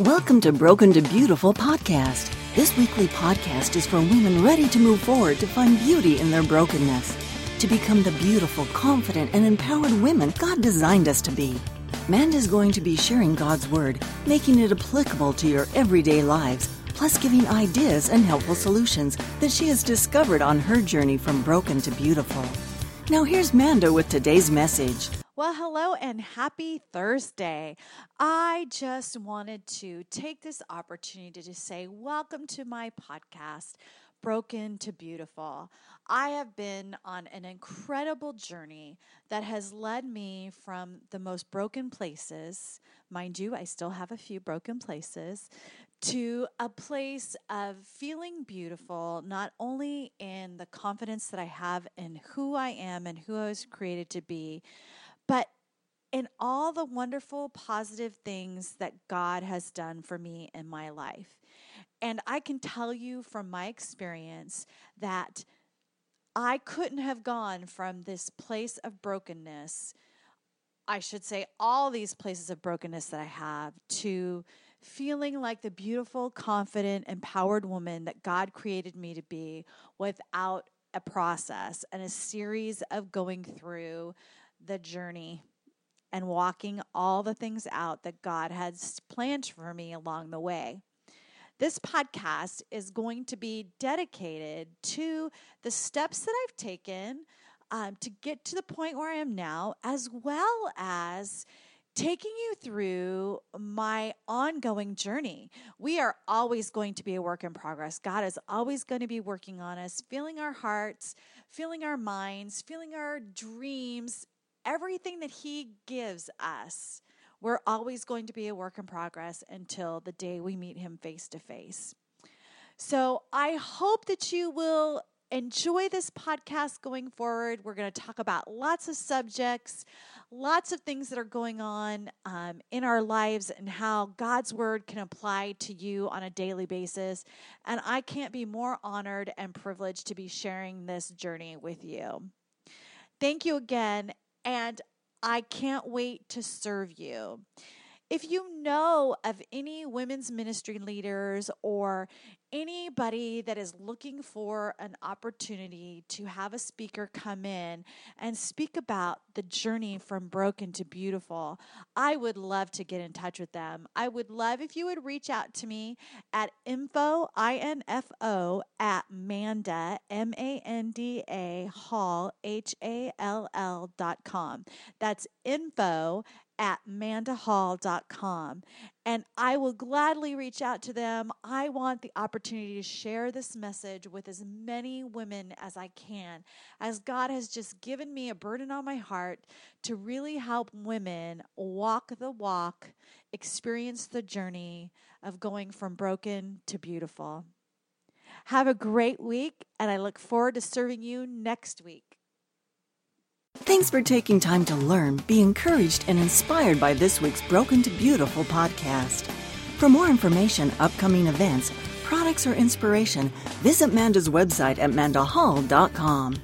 Welcome to Broken to Beautiful podcast. This weekly podcast is for women ready to move forward to find beauty in their brokenness, to become the beautiful, confident, and empowered women God designed us to be. Manda is going to be sharing God's Word, making it applicable to your everyday lives, plus giving ideas and helpful solutions that she has discovered on her journey from broken to beautiful. Now, here's Manda with today's message. Well, hello and happy Thursday. I just wanted to take this opportunity to say, Welcome to my podcast, Broken to Beautiful. I have been on an incredible journey that has led me from the most broken places. Mind you, I still have a few broken places to a place of feeling beautiful, not only in the confidence that I have in who I am and who I was created to be, but in all the wonderful, positive things that God has done for me in my life. And I can tell you from my experience that I couldn't have gone from this place of brokenness, I should say, all these places of brokenness that I have, to feeling like the beautiful, confident, empowered woman that God created me to be without a process and a series of going through the journey and walking all the things out that God has planned for me along the way. This podcast is going to be dedicated to the steps that I've taken um, to get to the point where I am now, as well as taking you through my ongoing journey. We are always going to be a work in progress. God is always going to be working on us, feeling our hearts, feeling our minds, feeling our dreams, everything that He gives us, we're always going to be a work in progress until the day we meet Him face to face. So I hope that you will enjoy this podcast going forward. We're going to talk about lots of subjects, lots of things that are going on um, in our lives, and how God's word can apply to you on a daily basis. And I can't be more honored and privileged to be sharing this journey with you. Thank you again, and I can't wait to serve you. If you know of any women's ministry leaders or anybody that is looking for an opportunity to have a speaker come in and speak about the journey from broken to beautiful, I would love to get in touch with them. I would love if you would reach out to me at info, I-N-F-O, at Manda, M-A-N-D-A, Hall, H-A-L-L dot com. That's info at mandahall.com. And I will gladly reach out to them. I want the opportunity to share this message with as many women as I can, as God has just given me a burden on my heart to really help women walk the walk, experience the journey of going from broken to beautiful. Have a great week, and I look forward to serving you next week. Thanks for taking time to learn, be encouraged, and inspired by this week's Broken to Beautiful podcast. For more information, upcoming events, products, or inspiration, visit Manda's website at mandahall.com.